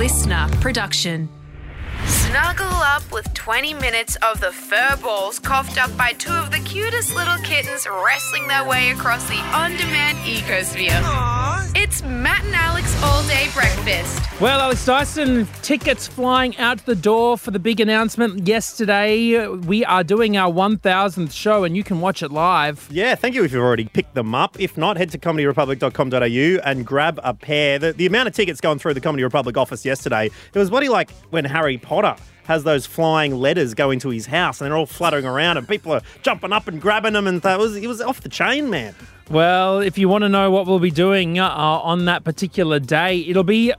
LiSTNR production. Snuggle up with 20 minutes of the fur balls coughed up by two of the cutest little kittens wrestling their way across the on demand ecosphere. It's Matt and Alex all day breakfast. Well, Alex Dyson, tickets flying out the door for the big announcement yesterday. We are doing our 1000th show and you can watch it live. Yeah, thank you if you've already picked them up. If not, head to comedyrepublic.com.au and grab a pair. The, the amount of tickets going through the Comedy Republic office yesterday, it was bloody like when Harry Potter has those flying letters go into his house and they're all fluttering around and people are jumping up and grabbing them and th- it was, it was off the chain, man. Well, if you want to know what we'll be doing uh, on that particular day, it'll be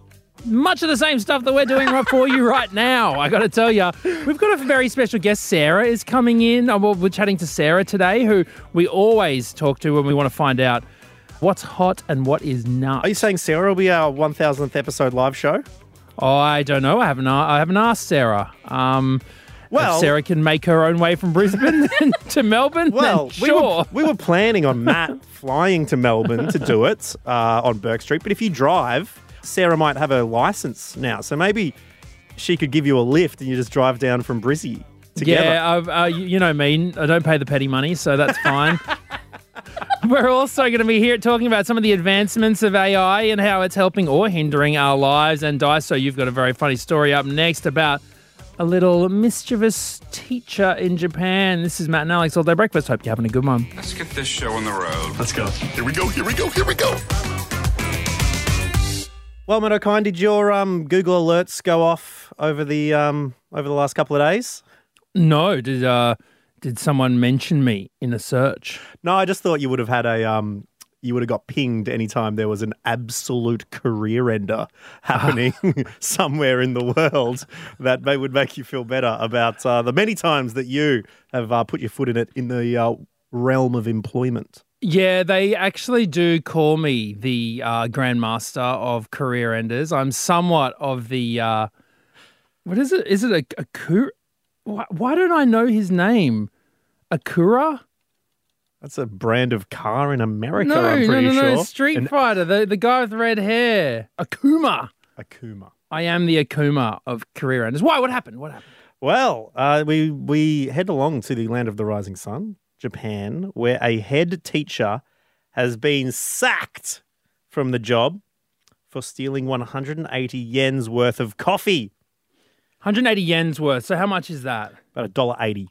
much of the same stuff that we're doing right for you right now. I got to tell you, we've got a very special guest. Sarah is coming in. Uh, we're chatting to Sarah today, who we always talk to when we want to find out what's hot and what is not. Are you saying Sarah will be our 1000th episode live show? Oh, I don't know. I haven't. I haven't asked Sarah. Um, Well- if Sarah can make her own way from Brisbane to Melbourne. Well, then we, sure. were, we were planning on Matt flying to Melbourne to do it uh, on Bourke Street, but if you drive, Sarah might have a license now, so maybe she could give you a lift and you just drive down from Brizzy together. Yeah, uh, you you know me. I don't pay the petty money, so that's fine. We're also going to be here talking about some of the advancements of AI and how it's helping or hindering our lives. And Daiso, you've got a very funny story up next about a little mischievous teacher in Japan. This is Matt and Alex All Day Breakfast. Hope you're having a good one. Let's get this show on the road. Let's go. Here we go. Here we go. Here we go. Well, Matt O'Kine, did your um, Google alerts go off over the um, over the last couple of days? No, did uh, did someone mention me in a search? No, I just thought you would have had a um, you would have got pinged anytime there was an absolute career ender happening somewhere in the world that may, would make you feel better about uh, the many times that you have uh, put your foot in it in the uh, realm of employment. Yeah, they actually do call me the uh, Grandmaster of Career Enders. I'm somewhat of the. Uh, what is it? Is it a, a why, why don't I know his name? Akura? That's a brand of car in America, no, I'm no, pretty no, no. sure. Street An Fighter, the, the guy with red hair. Akuma. Akuma. I am the Akuma of Career Enders. Why? What happened? What happened? Well, uh, we we head along to the land of the rising sun, Japan, where a head teacher has been sacked from the job for stealing 180 yen's worth of coffee, 180 yen's worth. So how much is that? about a dollar eighty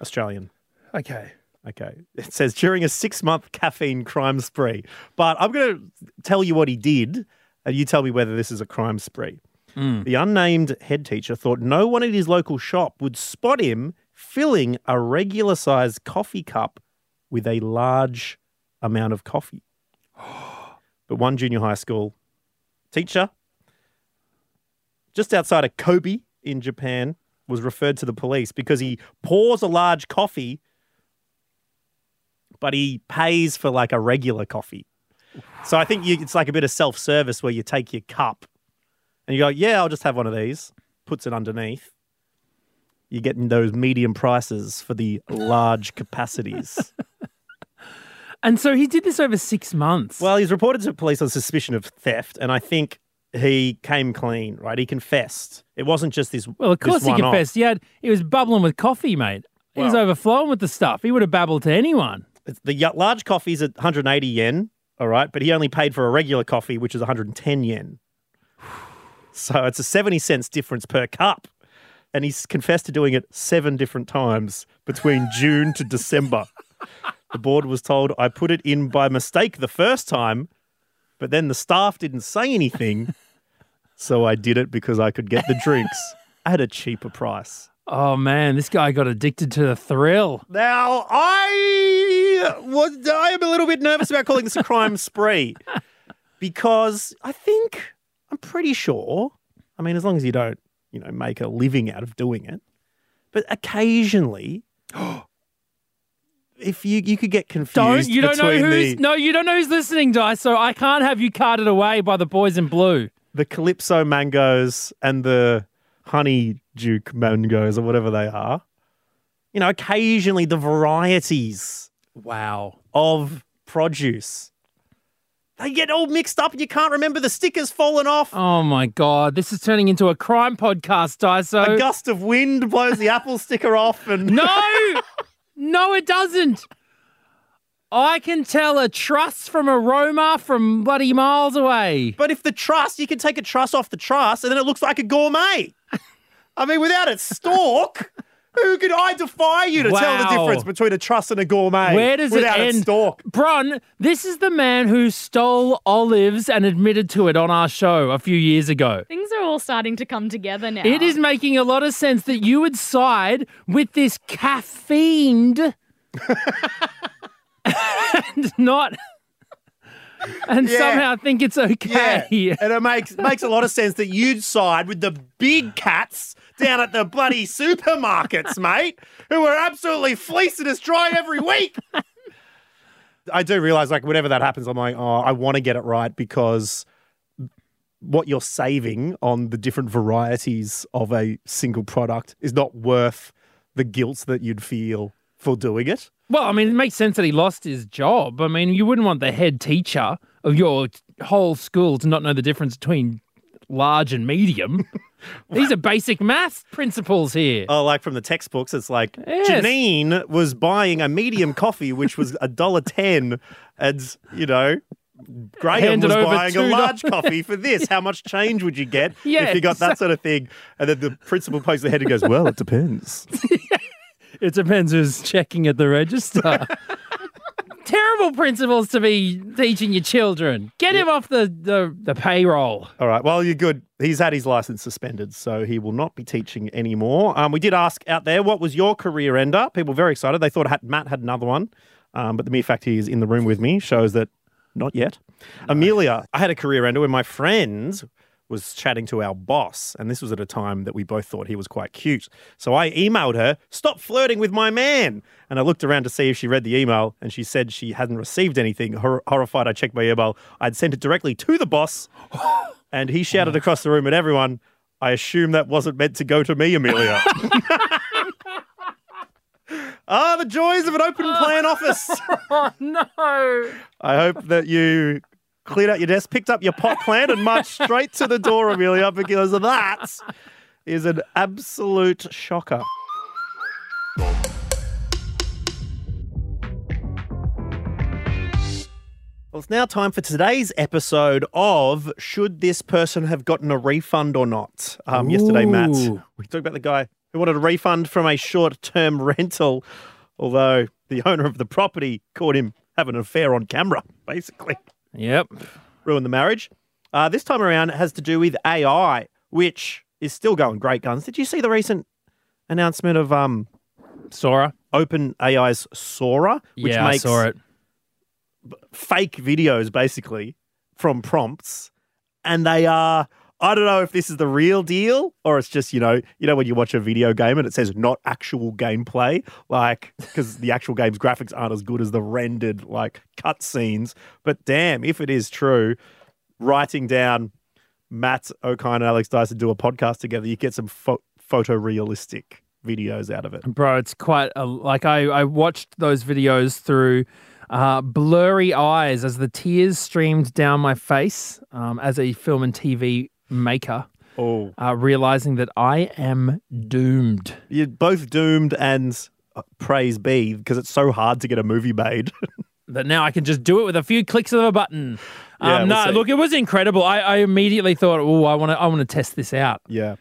Australian. Okay. Okay, it says during a six-month caffeine crime spree. But I'm going to tell you what he did, and you tell me whether this is a crime spree. Mm. The unnamed head teacher thought no one at his local shop would spot him filling a regular sized coffee cup with a large amount of coffee. But one junior high school teacher just outside of Kobe in Japan was referred to the police because he pours a large coffee, but he pays for like a regular coffee. So I think you, it's like a bit of self service where you take your cup and you go, yeah, I'll just have one of these, puts it underneath. You're getting those medium prices for the large capacities. And so he did this over six months. Well, he's reported to police on suspicion of theft, and I think he came clean, right? He confessed. It wasn't just this. Well, of course he confessed. He had he was bubbling with coffee, mate. He was overflowing with the stuff. He would have babbled to anyone. The large coffee's at 180 yen, all right, but he only paid for a regular coffee, which is 110 yen. So it's a 70 cents difference per cup. And he's confessed to doing it seven different times between June to December. The board was told I put it in by mistake the first time, but then the staff didn't say anything. So I did it because I could get the drinks at a cheaper price. Oh man, this guy got addicted to the thrill. Now, I was I am a little bit nervous about calling this a crime spree because I think I'm pretty sure. I mean, as long as you don't, you know, make a living out of doing it, but occasionally, if you you could get confused. Don't you don't know who's the, no you don't know who's listening, Dice. So I can't have you carted away by the boys in blue. the calypso mangoes and the honey duke mangoes or whatever they are. You know, occasionally the varieties Wow. of produce they get all mixed up and you can't remember the stickers falling off. Oh my god, this is turning into a crime podcast, Daiso. A gust of wind blows the Apple sticker off, and No, no, it doesn't. I can tell a truss from a Roma from bloody miles away. But if the truss, you can take a truss off the truss, and then it looks like a gourmet. I mean, without its stalk, who could I defy you to tell the difference between a truss and a gourmet? Where does it without its end? stalk? Bron, this is the man who stole olives and admitted to it on our show a few years ago. Things are all starting to come together now. It is making a lot of sense that you would side with this caffeined and not and Yeah. somehow think it's okay. Yeah, and it makes makes a lot of sense that you'd side with the big cats down at the bloody supermarkets, mate, who are absolutely fleecing us dry every week. I do realize, like, whenever that happens, I'm like, oh, I want to get it right because what you're saving on the different varieties of a single product is not worth the guilt that you'd feel for doing it. Well, I mean, it makes sense that he lost his job. I mean, you wouldn't want the head teacher of your whole school to not know the difference between large and medium. These are basic math principles here. Oh, like from the textbooks, it's like Yes. Janine was buying a medium coffee, which was a dollar ten, and you know. Graham Handed was buying a $2. large coffee for this. How much change would you get if you got that sort of thing? And then the principal pokes the head and goes, "Well, it depends." It depends who's checking at the register. Terrible principles to be teaching your children. Get him off the, the, the payroll. All right. Well, you're good. He's had his license suspended, so he will not be teaching anymore. Um, we did ask out there, what was your career ender? People were very excited. They thought Matt had another one, um, but the mere fact he is in the room with me shows that not yet. Amelia, I had a career ender when my friend was chatting to our boss, and this was at a time that we both thought he was quite cute. So I emailed her, "Stop flirting with my man." And I looked around to see if she read the email, and she said she hadn't received anything. Hor- horrified, I checked my email. I'd sent it directly to the boss, and he shouted across the room at everyone, I assume that wasn't meant to go to me, Amelia. ah, the joys of an open plan office. Oh, no. I hope that you cleared out your desk, picked up your pot plant, and marched straight to the door, Amelia, because that is an absolute shocker. Well, it's now time for today's episode of Should This Person Have Gotten a Refund or Not? Um, yesterday, Matt, we talked about the guy who wanted a refund from a short term rental, although the owner of the property caught him having an affair on camera, basically. Yep. Ruined the marriage. Uh, this time around, it has to do with AI, which is still going great guns. Did you see the recent announcement of um, Sora. OpenAI's Sora, which yeah, makes I saw it. fake videos basically from prompts, and they are. I don't know if this is the real deal or it's just you know you know when you watch a video game and it says not actual gameplay like because the actual game's graphics aren't as good as the rendered like cutscenes. But damn, if it is true, writing down Matt O'Kine and Alex Dyson do a podcast together, you get some pho- photorealistic videos out of it. Bro, it's quite a, like I, I watched those videos through uh, blurry eyes as the tears streamed down my face um, as a film and TV maker, Oh, uh, realizing that I am doomed. you're both doomed and uh, praise be because it's so hard to get a movie made. That now I can just do it with a few clicks of a button. Yeah, Um, we'll no, see. look, it was incredible. I, I immediately thought, oh, I want to, I want to test this out. Yeah.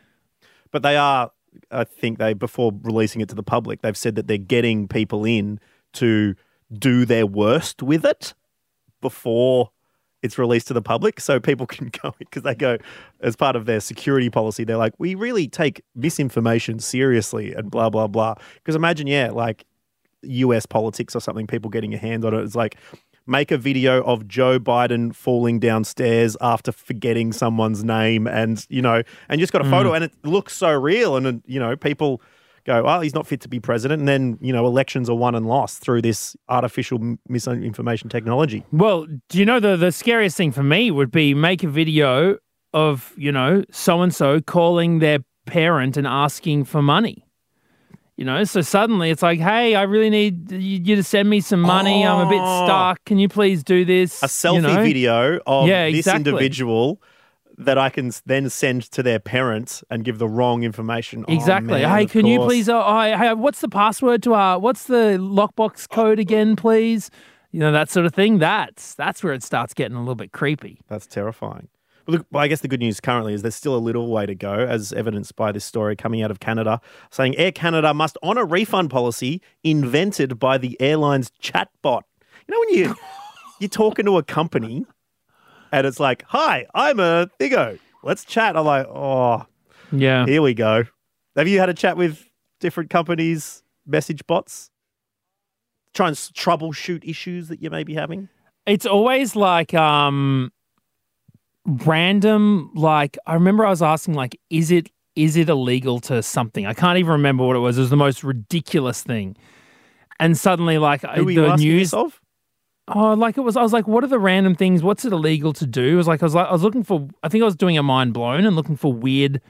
But they are, I think they, before releasing it to the public, they've said that they're getting people in to do their worst with it before it's released to the public. So people can go, because they go, as part of their security policy, they're like, we really take misinformation seriously and blah, blah, blah. Because imagine, yeah, like US politics or something, people getting a hand on it. It's like, make a video of Joe Biden falling downstairs after forgetting someone's name and, you know, and you just got a photo mm. and it looks so real. And, you know, people go, oh, he's not fit to be president. And then, you know, elections are won and lost through this artificial misinformation technology. Well, do you know the the scariest thing for me would be make a video of you know so and so calling their parent and asking for money. You know, so suddenly it's like, hey, I really need you to send me some money. I'm a bit Oh. stuck. Can you please do this? A selfie You know? video of Yeah, this individual that I can then send to their parents and give the wrong information. Oh, Exactly. man, hey, can you please? Oh, hey, hey, what's the password to our? What's the lockbox uh, code uh, again, please? You know that sort of thing. That's that's where it starts getting a little bit creepy. That's terrifying. Well, look, well, I guess the good news currently is there's still a little way to go, as evidenced by this story coming out of Canada, saying Air Canada must honour refund policy invented by the airline's chatbot. You know when you you're talking to a company and it's like, "Hi, I'm a Thigo. Let's chat." I'm like, "Oh, Yeah. here we go." Have you had a chat with different companies' message bots? Try and troubleshoot issues that you may be having. It's always like um random like I remember I was asking like is it is it illegal to something? I can't even remember what it was. It was the most ridiculous thing. And suddenly like Who the news of? Oh, like it was. I was like, what are the random things? What's it illegal to do? It was like I was like I was looking for. I think I was doing a mind blown and looking for weird.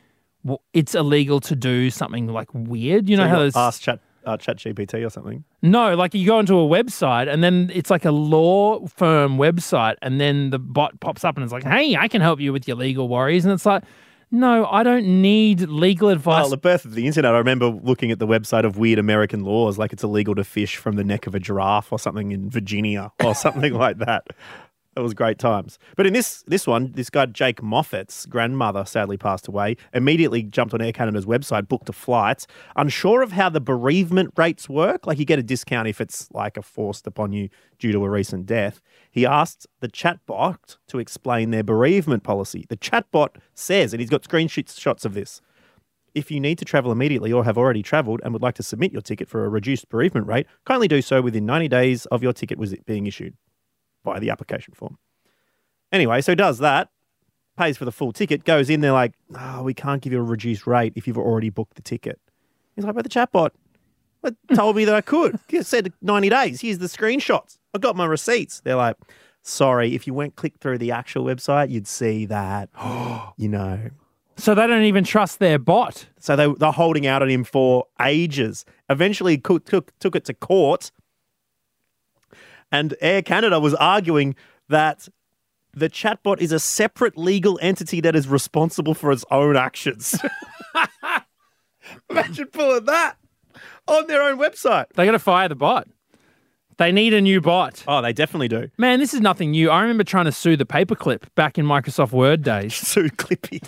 w- It's illegal to do something like weird. You know So how you ask chat uh, ChatGPT or something. no, like you go into a website and then it's like a law firm website, and then the bot pops up and it's like, hey, I can help you with your legal worries, and it's like, no, I don't need legal ah, advice. Well, the birth of the internet, I remember looking at the website of weird American laws, like it's illegal to fish from the neck of a giraffe or something in Virginia or something like that. It was great times. But in this this one, this guy Jake Moffatt's grandmother sadly passed away. Immediately jumped on Air Canada's website, booked a flight, unsure of how the bereavement rates work. Like you get a discount if it's like a forced upon you due to a recent death. He asked the chatbot to explain their bereavement policy. The chatbot says, and he's got screenshots of this. If you need to travel immediately or have already travelled and would like to submit your ticket for a reduced bereavement rate, kindly do so within 90 days of your ticket was being issued via the application form. Anyway, so does that, pays for the full ticket, goes in there like, oh, we can't give you a reduced rate if you've already booked the ticket. He's like, but the chatbot told me that I could. It said 90 days. Here's the screenshots. I got my receipts. They're like, sorry, if you went click through the actual website, you'd see that, you know, so they don't even trust their bot. so they, they're holding out on him for ages. Eventually, co- took, took it to court. And Air Canada was arguing that the chatbot is a separate legal entity that is responsible for its own actions. Imagine pulling that on their own website. They got to fire the bot. They need a new bot. Oh, they definitely do. Man, this is nothing new. I remember trying to sue the paperclip back in Microsoft Word days. Sue Clippy.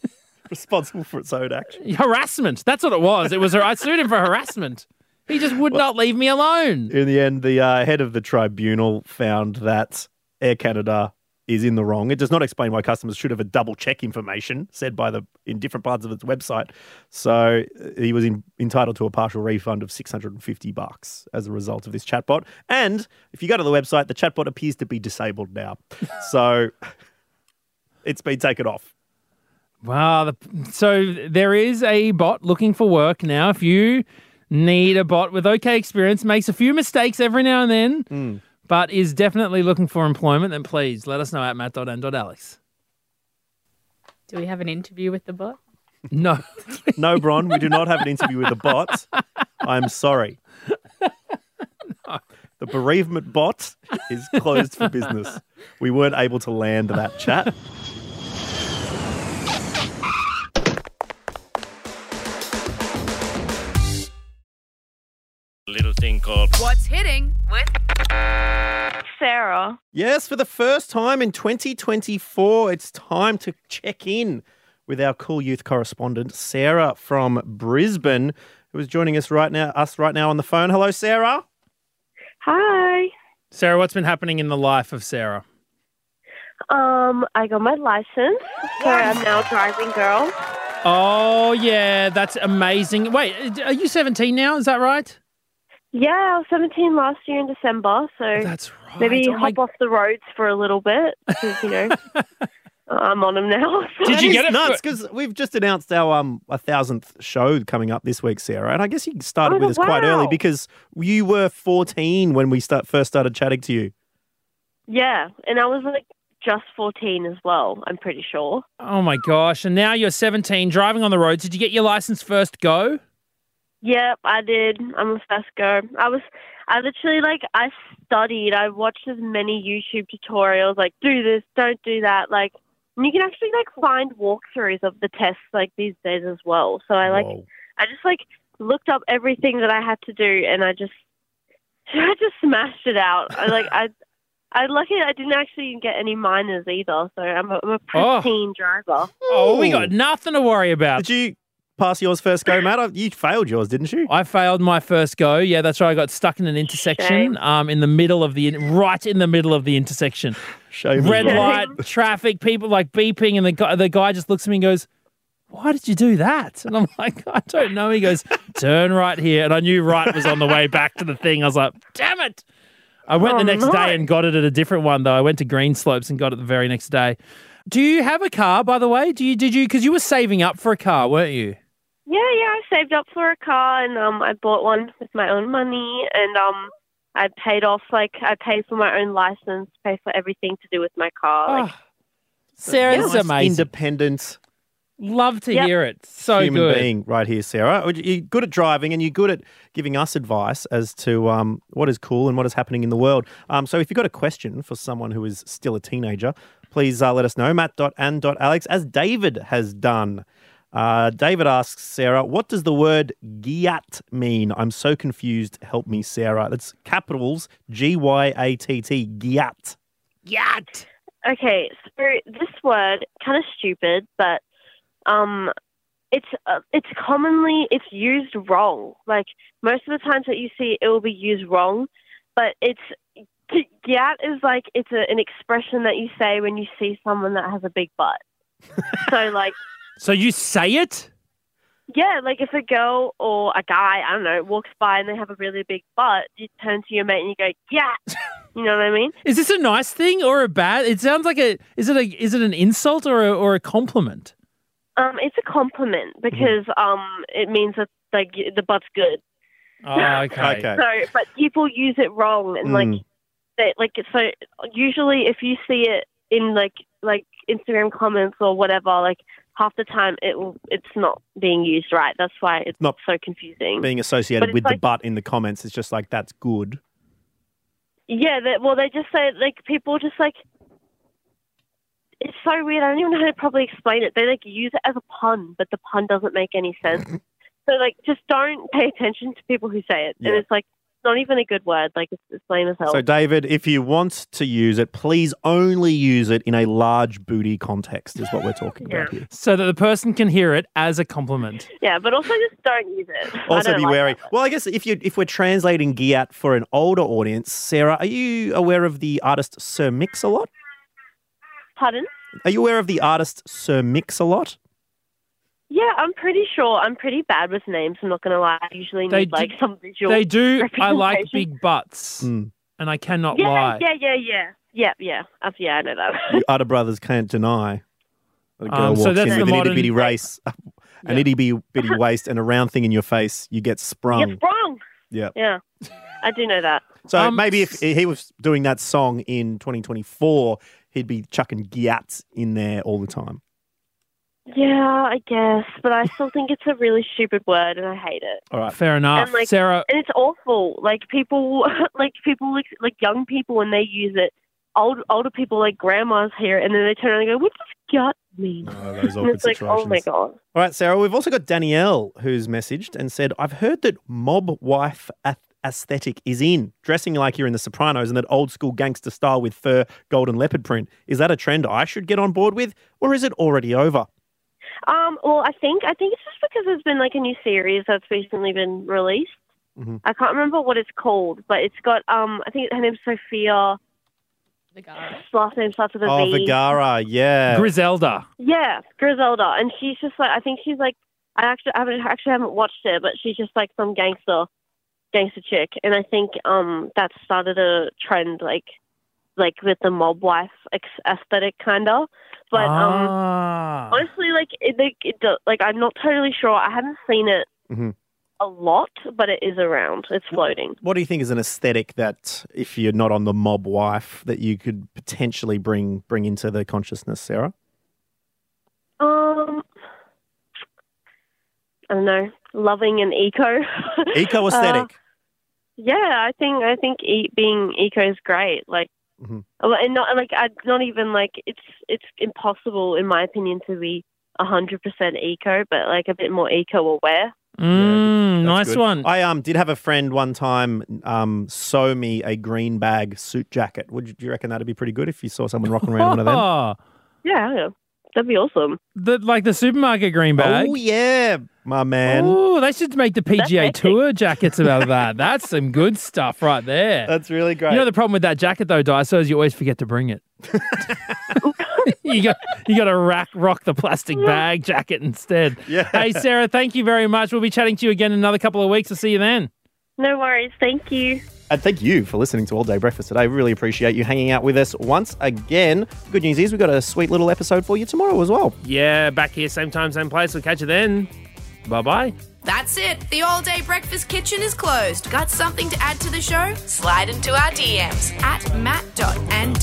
responsible for its own actions. harassment. That's what it was. It was. I sued him for harassment. He just would not leave me alone. In the end, the uh, head of the tribunal found that Air Canada is in the wrong. It does not explain why customers should have a double check information said by the in different parts of its website. So uh, he was in, entitled to a partial refund of 650 bucks as a result of this chatbot. And if you go to the website, the chatbot appears to be disabled now. so it's been taken off. Wow. The, so there is a bot looking for work now. If you need a bot with okay experience, makes a few mistakes every now and then, hmm. but is definitely looking for employment, then please let us know at matt.n.alex. Do we have an interview with the bot? No. No, Bron, we do not have an interview with the bot. I'm sorry. The bereavement bot is closed for business. We weren't able to land that chat. Little thing called What's hitting with Sarah. Yes, for the first time in 2024, it's time to check in with our cool youth correspondent, Sarah from Brisbane, who is joining us right now, us right now on the phone. Hello, Sarah. Hi. Sarah, what's been happening in the life of Sarah? Um, I got my license, so I'm now a driving girl. Oh, yeah, that's amazing. Wait, are you 17 now? Is that right? Yeah, I was 17 last year in December, so That's right. maybe Oh my- hop off the roads for a little bit because you know I'm on them now. so- Did you get it nuts because we've just announced our um a thousandth show coming up this week, Sarah, and I guess you started Oh, with us quite early because you were 14 when we start first started chatting to you. Yeah, and I was like just 14 as well. I'm pretty sure. Oh my gosh. And now you're 17, driving on the roads. Did you get your license first go? Yep, I did. I'm a fast go. I was, I literally like, I studied. I watched as many YouTube tutorials, like do this, don't do that. Like, and you can actually like find walkthroughs of the tests like these days as well. So I like, Whoa. I just like looked up everything that I had to do, and I just, I just smashed it out. I like, I, I lucky I didn't actually get any minors either. So I'm a, I'm a Oh. pristine driver. Oh, we got nothing to worry about. Did you pass yours first go, Matt? You failed yours, didn't you? I failed my first go. Yeah, that's right. I got stuck in an intersection, Shame. um, in the middle of the right in the middle of the intersection. Shame. Red light, traffic, people like beeping, and the guy, the guy just looks at me and goes, "Why did you do that?" And I'm like, "I don't know." He goes, "Turn right here," and I knew right was on the way back to the thing. I was like, "Damn it!" I went the Oh, next no. day and got it at a different one though. I went to Greenslopes and got it the very next day. Do you have a car, by the way? Do you? Did you? Because you were saving up for a car, weren't you? Yeah, yeah. I saved up for a car, and um, I bought one with my own money, and um, I paid off like I paid for my own license, paid for everything to do with my car. Like, Oh, Sarah, this is Nice, amazing. Independent Love to Yep. hear it. So good. human good. being right here, Sarah. You're good at driving and you're good at giving us advice as to um, what is cool and what is happening in the world. Um, so if you've got a question for someone who is still a teenager, please uh, let us know, matt.and.alex, as David has done. Uh, David asks Sarah, what does the word gyatt mean? I'm so confused. Help me, Sarah. That's capitals G Y A T T, gyatt. Yacht. okay, so this word kind of stupid, but um, it's uh, it's commonly it's used wrong. Like most of the times that you see, it will be used wrong, but it's Gyatt is like it's a, an expression that you say when you see someone that has a big butt. so like So you say it? Yeah, like if a girl or a guy, I don't know, walks by and they have a really big butt, you turn to your mate and you go, "Yeah," you know what I mean? Is this a nice thing or a bad? It sounds like a. Is it a? Is it an insult or a, or a compliment? Um, it's a compliment because um, it means that like the butt's good. Oh, okay. Okay. So, but people use it wrong and like Mm. they like so. Usually, if you see it in like like Instagram comments or whatever, like half the time it will it's not being used right. That's why it's Not so confusing. Being associated with the like- butt in the comments, it's just like, that's good. Yeah, they, well, they just say like people just like it's so weird. I don't even know how to probably explain it. They like use it as a pun, but the pun doesn't make any sense. so like, just don't pay attention to people who say it. Yeah. And it's like not even a good word. Like it's, it's lame as hell. So, David, if you want to use it, please only use it in a large booty context, is what we're talking about here. So that the person can hear it as a compliment. yeah, but also just don't use it. Also, be like wary. Well, I guess if you if we're translating Gyatt for an older audience, Sarah, are you aware of the artist Sir Mix-a-Lot? Pardon? Are you aware of the artist Sir Mix-a-Lot? Yeah, I'm pretty sure. I'm pretty bad with names. I'm not gonna lie. I usually They need like do- some visual. They do. I like big butts, Mm. and I cannot yeah, lie. yeah, yeah, yeah, yeah, yeah. Uh, yeah, I know that. You Utter brothers can't deny. A girl Um, so that's in the with an modern- itty bitty race, an itty bitty bitty waist, and a round thing in your face. You get sprung. It's wrong. Yeah. Yeah, I do know that. So Um, maybe if he was doing that song in 2024, he'd be chucking Gyatt in there all the time. Yeah, I guess, but I still think it's a really stupid word, and I hate it. All right. Fair enough, And, like- Sarah. And it's awful. Like people, like people, like, like young people, when they use it, old older people, like grandmas, hear it, and then they turn around and go, "What does gut mean?" Oh, those and awkward it's like, "Oh my god." All right, Sarah, we've also got Danielle who's messaged and said, I've heard that mob wife ath- aesthetic is in, dressing like you're in The Sopranos and that old school gangster style with fur, golden leopard print. Is that a trend I should get on board with, or is it already over? Um, well, I think I think it's just because there's been like a new series that's recently been released. Mhm. I can't remember what it's called, but it's got um, I think her name's Sophia. The guy. Last name starts with a V. Oh, Vergara, yeah. Griselda. Yeah, Griselda, and she's just like I think she's like I actually I haven't actually haven't watched it, but she's just like some gangster gangster chick, and I think um that started a trend like like with the mob wife aesthetic kind of. But um ah. honestly, like it, like, it do- like I'm not totally sure. I haven't seen it Mhm. a lot, but it is around. It's floating. What do you think is an aesthetic that, if you're not on the mob wife, that you could potentially bring bring into the consciousness, Sarah? Um, I don't know, loving and eco. Eco aesthetic. yeah, I think I think e- being eco is great. Like, Mhm. and not like I not even like it's it's impossible in my opinion to be hundred percent eco, but like a bit more eco aware. Mm, That's nice good. one. I um did have a friend one time um sew me a green bag suit jacket. Would you, do you reckon that'd be pretty good if you saw someone rocking around one of them? Yeah, yeah. That'd be awesome. the, like the supermarket green bag. Oh yeah, my man. Oh, they should make the PGA. Tour jackets about that. That's some good stuff right there. That's really great. You know the problem with that jacket though, Daiso, is you always forget to bring it. you got you got to rack rock the plastic bag jacket instead. Yeah. Hey Sarah, thank you very much. We'll be chatting to you again in another couple of weeks. I'll see you then. No worries. Thank you. And thank you for listening to All Day Breakfast today. We really appreciate you hanging out with us once again. Good news is we've got a sweet little episode for you tomorrow as well. Yeah, back here, same time, same place. We'll catch you then. Bye bye. That's it. The all day breakfast kitchen is closed. Got something to add to the show? Slide into our DMs at matt.and.alex.